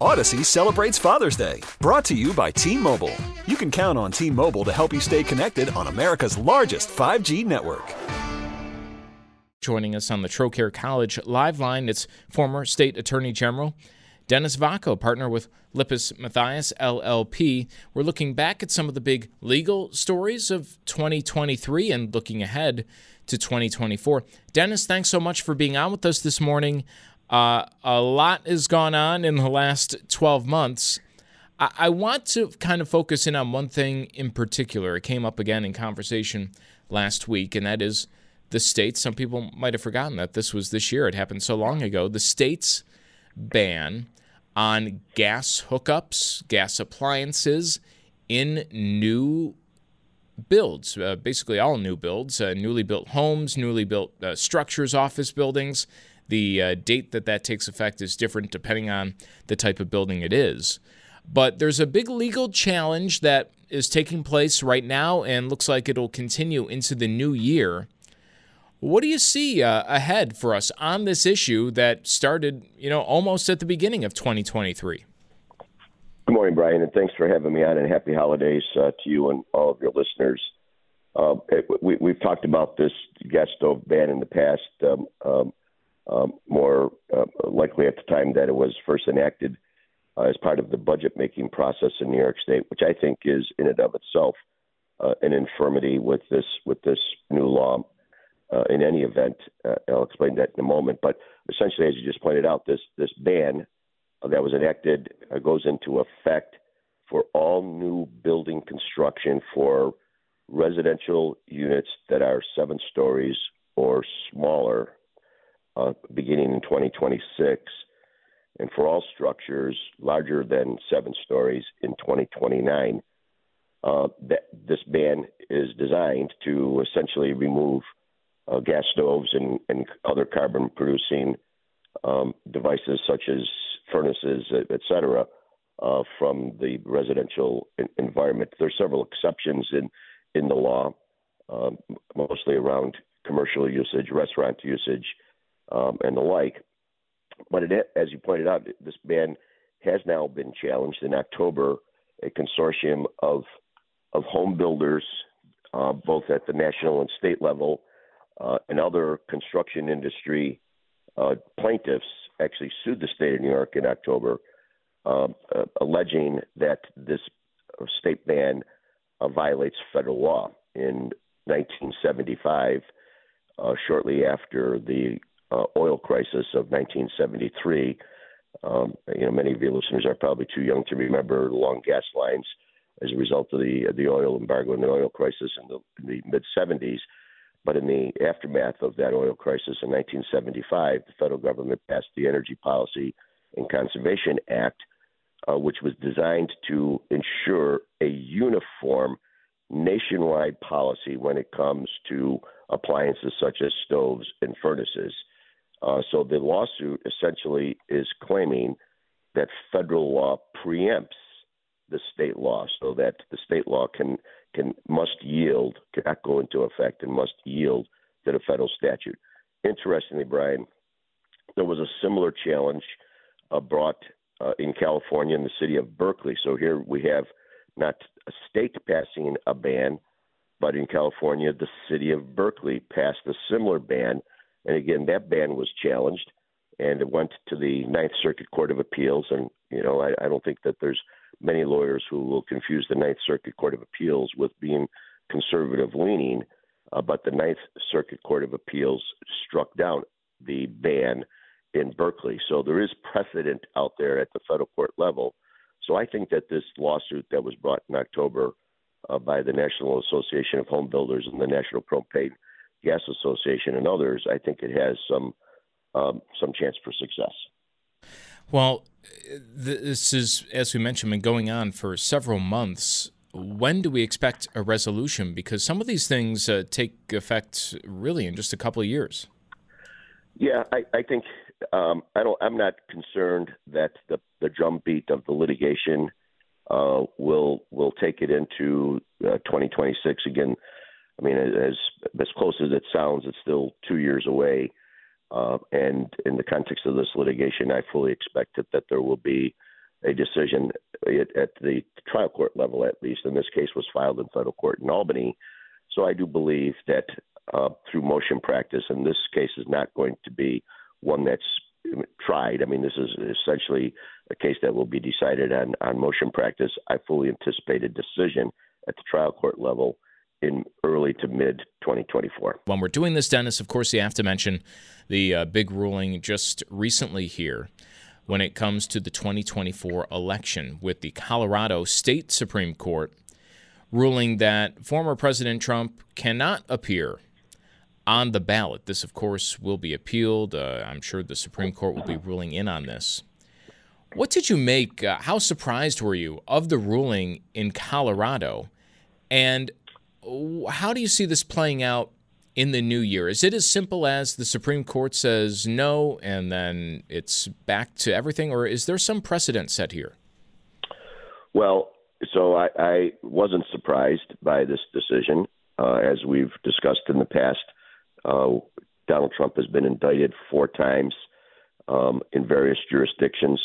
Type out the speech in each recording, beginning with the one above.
Audacy celebrates Father's Day, brought to you by T Mobile. You can count on T Mobile to help you stay connected on America's largest 5G network. Joining us on the Trocaire College live line, it's former State Attorney General Dennis Vacco, partner with Lippes Mathias LLP. We're looking back at some of the big legal stories of 2023 and looking ahead to 2024. Dennis, thanks so much for being on with us this morning. Uh, a lot has gone on in the last 12 months. I-, I want to kind of focus in on one thing in particular. It came up again in conversation last week, and that is the states. Some people might have forgotten that this was this year. It happened so long ago. The states ban on gas hookups, gas appliances in new builds, uh, basically all new builds, uh, newly built homes, newly built uh, structures, office buildings. The uh, date that that takes effect is different depending on the type of building it is. But there's a big legal challenge that is taking place right now and looks like it'll continue into the new year. What do you see uh, ahead for us on this issue that started, you know, almost at the beginning of 2023? Good morning, Brian, and thanks for having me on. And happy holidays uh, to you and all of your listeners. Uh, we, have talked about this gas stove ban in the past. Um, um, um, more uh, likely at the time that it was first enacted uh, as part of the budget making process in New York State, which I think is in and of itself uh, an infirmity with this with this new law. Uh, in any event, uh, I'll explain that in a moment. But essentially, as you just pointed out, this this ban that was enacted uh, goes into effect for all new building construction for residential units that are seven stories or smaller uh, beginning in 2026, and for all structures larger than seven stories in 2029. Uh, that this ban is designed to essentially remove uh, gas stoves and, and other carbon producing um, devices such as furnaces, et cetera, uh, from the residential environment. There are several exceptions in, in the law, um, mostly around commercial usage, restaurant usage, um, and the like. But it, as you pointed out, this ban has now been challenged in October. A consortium of of home builders, uh, both at the national and state level, uh, and other construction industry uh, plaintiffs, actually sued the state of New York in October, um, uh, alleging that this state ban uh, violates federal law. In 1975, uh, shortly after the uh, oil crisis of 1973. Um, you know, many of your listeners are probably too young to remember long gas lines as a result of the the oil embargo and the oil crisis in the, in the mid 70s. But in the aftermath of that oil crisis in 1975, the federal government passed the Energy Policy and Conservation Act, uh, which was designed to ensure a uniform nationwide policy when it comes to appliances such as stoves and furnaces. Uh, so the lawsuit essentially is claiming that federal law preempts the state law, so that the state law can can must yield, cannot go into effect, and must yield to the federal statute. Interestingly, Brian, there was a similar challenge uh, brought uh, in California in the city of Berkeley. So here we have not a state passing a ban, but in California, the city of Berkeley passed a similar ban and again, that ban was challenged, and it went to the Ninth Circuit Court of Appeals. And you know, I, I don't think that there's many lawyers who will confuse the Ninth Circuit Court of Appeals with being conservative leaning. Uh, but the Ninth Circuit Court of Appeals struck down the ban in Berkeley. So there is precedent out there at the federal court level. So I think that this lawsuit that was brought in October uh, by the National Association of Home Builders and the National Propane Gas Association and others, I think it has some um, some chance for success. Well, This is, as we mentioned, been going on for several months. When do we expect a resolution? Because some of these things uh, take effect really in just a couple of years. Yeah, I, I think um, I don't. I'm not concerned that the the drumbeat of the litigation uh, will will take it into uh, 2026 again. I mean, as as close as it sounds, it's still two years away. Uh, and in the context of this litigation, I fully expect that, that there will be a decision at, the trial court level, at least. And this case was filed in federal court in Albany. So I do believe that uh, through motion practice, and this case is not going to be one that's tried. I mean, this is essentially a case that will be decided on, on motion practice. I fully anticipate a decision at the trial court level in early to mid 2024. When we're doing this, Dennis, of course, you have to mention the uh, big ruling just recently here when it comes to the 2024 election with the Colorado State Supreme Court ruling that former President Trump cannot appear on the ballot. This, of course, will be appealed. Uh, I'm sure the Supreme Court will be ruling in on this. What did you make? Uh, how surprised were you of the ruling in Colorado? And how do you see this playing out in the new year? Is it as simple as the Supreme Court says no and then it's back to everything, or is there some precedent set here? Well, so I, I wasn't surprised by this decision. Uh, as we've discussed in the past, uh, Donald Trump has been indicted four times um, in various jurisdictions,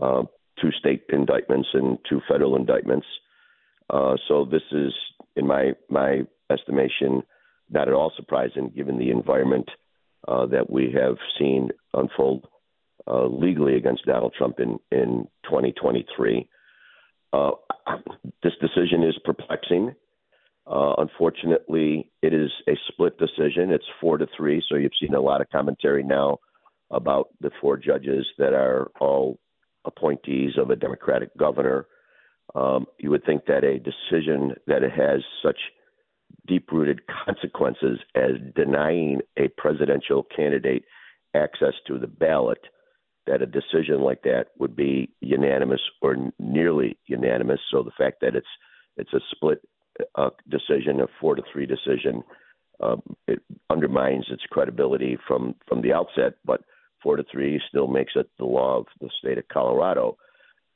uh, two state indictments and two federal indictments. Uh, so this is, in my my estimation, not at all surprising given the environment uh, that we have seen unfold uh, legally against Donald Trump in in 2023. Uh, this decision is perplexing. Uh, unfortunately, it is a split decision. It's four to three, so you've seen a lot of commentary now about the four judges that are all appointees of a Democratic governor. Um, you would think that a decision that has such deep rooted consequences as denying a presidential candidate access to the ballot, that a decision like that would be unanimous or nearly unanimous. So the fact that it's it's a split uh, decision, a four to three decision, um, it undermines its credibility from from the outset. But four to three still makes it the law of the state of Colorado.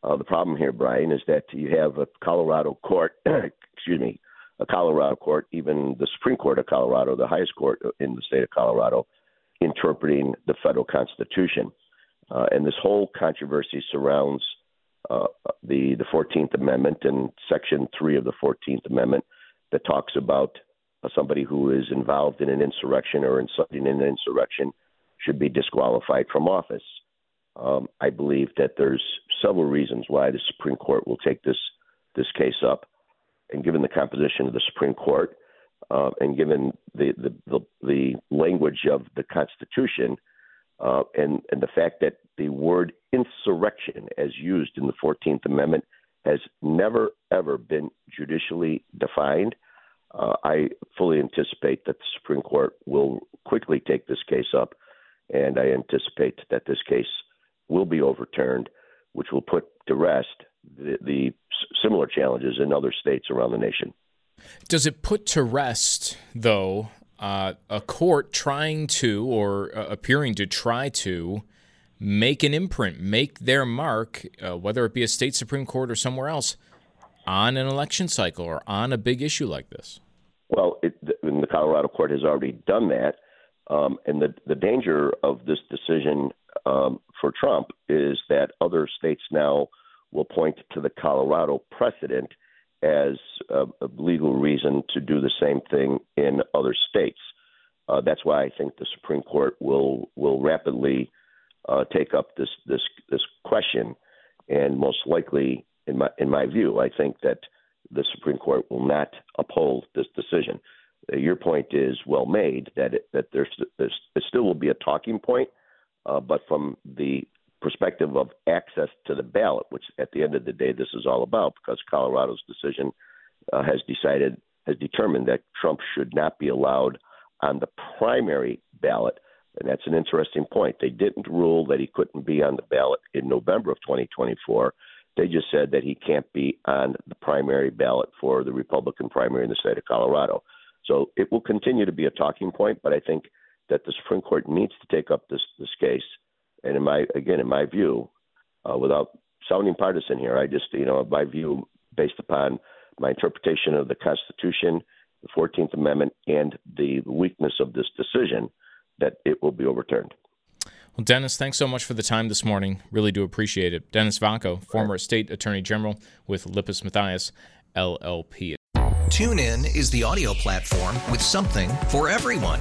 Uh, the problem here, Brian, is that you have a Colorado court, excuse me, a Colorado court, even the Supreme Court of Colorado, the highest court in the state of Colorado, interpreting the federal constitution. Uh, and this whole controversy surrounds uh, the the Fourteenth Amendment and Section Three of the Fourteenth Amendment that talks about uh, somebody who is involved in an insurrection or inciting an insurrection should be disqualified from office. Um, I believe that there's several reasons why the Supreme Court will take this this case up, and given the composition of the Supreme Court, uh, and given the, the the, the language of the Constitution, uh, and and the fact that the word insurrection, as used in the Fourteenth Amendment, has never ever been judicially defined. Uh, I fully anticipate that the Supreme Court will quickly take this case up, and I anticipate that this case will be overturned, which will put to rest the, the similar challenges in other states around the nation. Does it put to rest, though, uh, a court trying to or uh, appearing to try to make an imprint, make their mark, uh, whether it be a state Supreme Court or somewhere else, on an election cycle or on a big issue like this? Well, it, the Colorado court has already done that. Um, and the, the danger of this decision um, for Trump is that other states now will point to the Colorado precedent as a, a legal reason to do the same thing in other states. Uh, that's why I think the Supreme Court will will rapidly uh, take up this this this question, and most likely, in my in my view, I think that the Supreme Court will not uphold this decision. Uh, your point is well made that it, that there's, there's it still will be a talking point, uh, but from the perspective of access to the ballot, which at the end of the day this is all about, because Colorado's decision uh, has decided has determined that Trump should not be allowed on the primary ballot And that's an interesting point. They didn't rule that he couldn't be on the ballot in November of 2024. They just said that he can't be on the primary ballot for the Republican primary in the state of Colorado. So it will continue to be a talking point, but I think that the Supreme Court needs to take up this this case. And in my again, in my view, uh, without sounding partisan here, I just you know my view based upon my interpretation of the Constitution, the Fourteenth Amendment, and the weakness of this decision, that it will be overturned. Well, Dennis, thanks so much for the time this morning. Really do appreciate it. Dennis Vacco, former state attorney general with Lippes Mathias, LLP. TuneIn is the audio platform with something for everyone.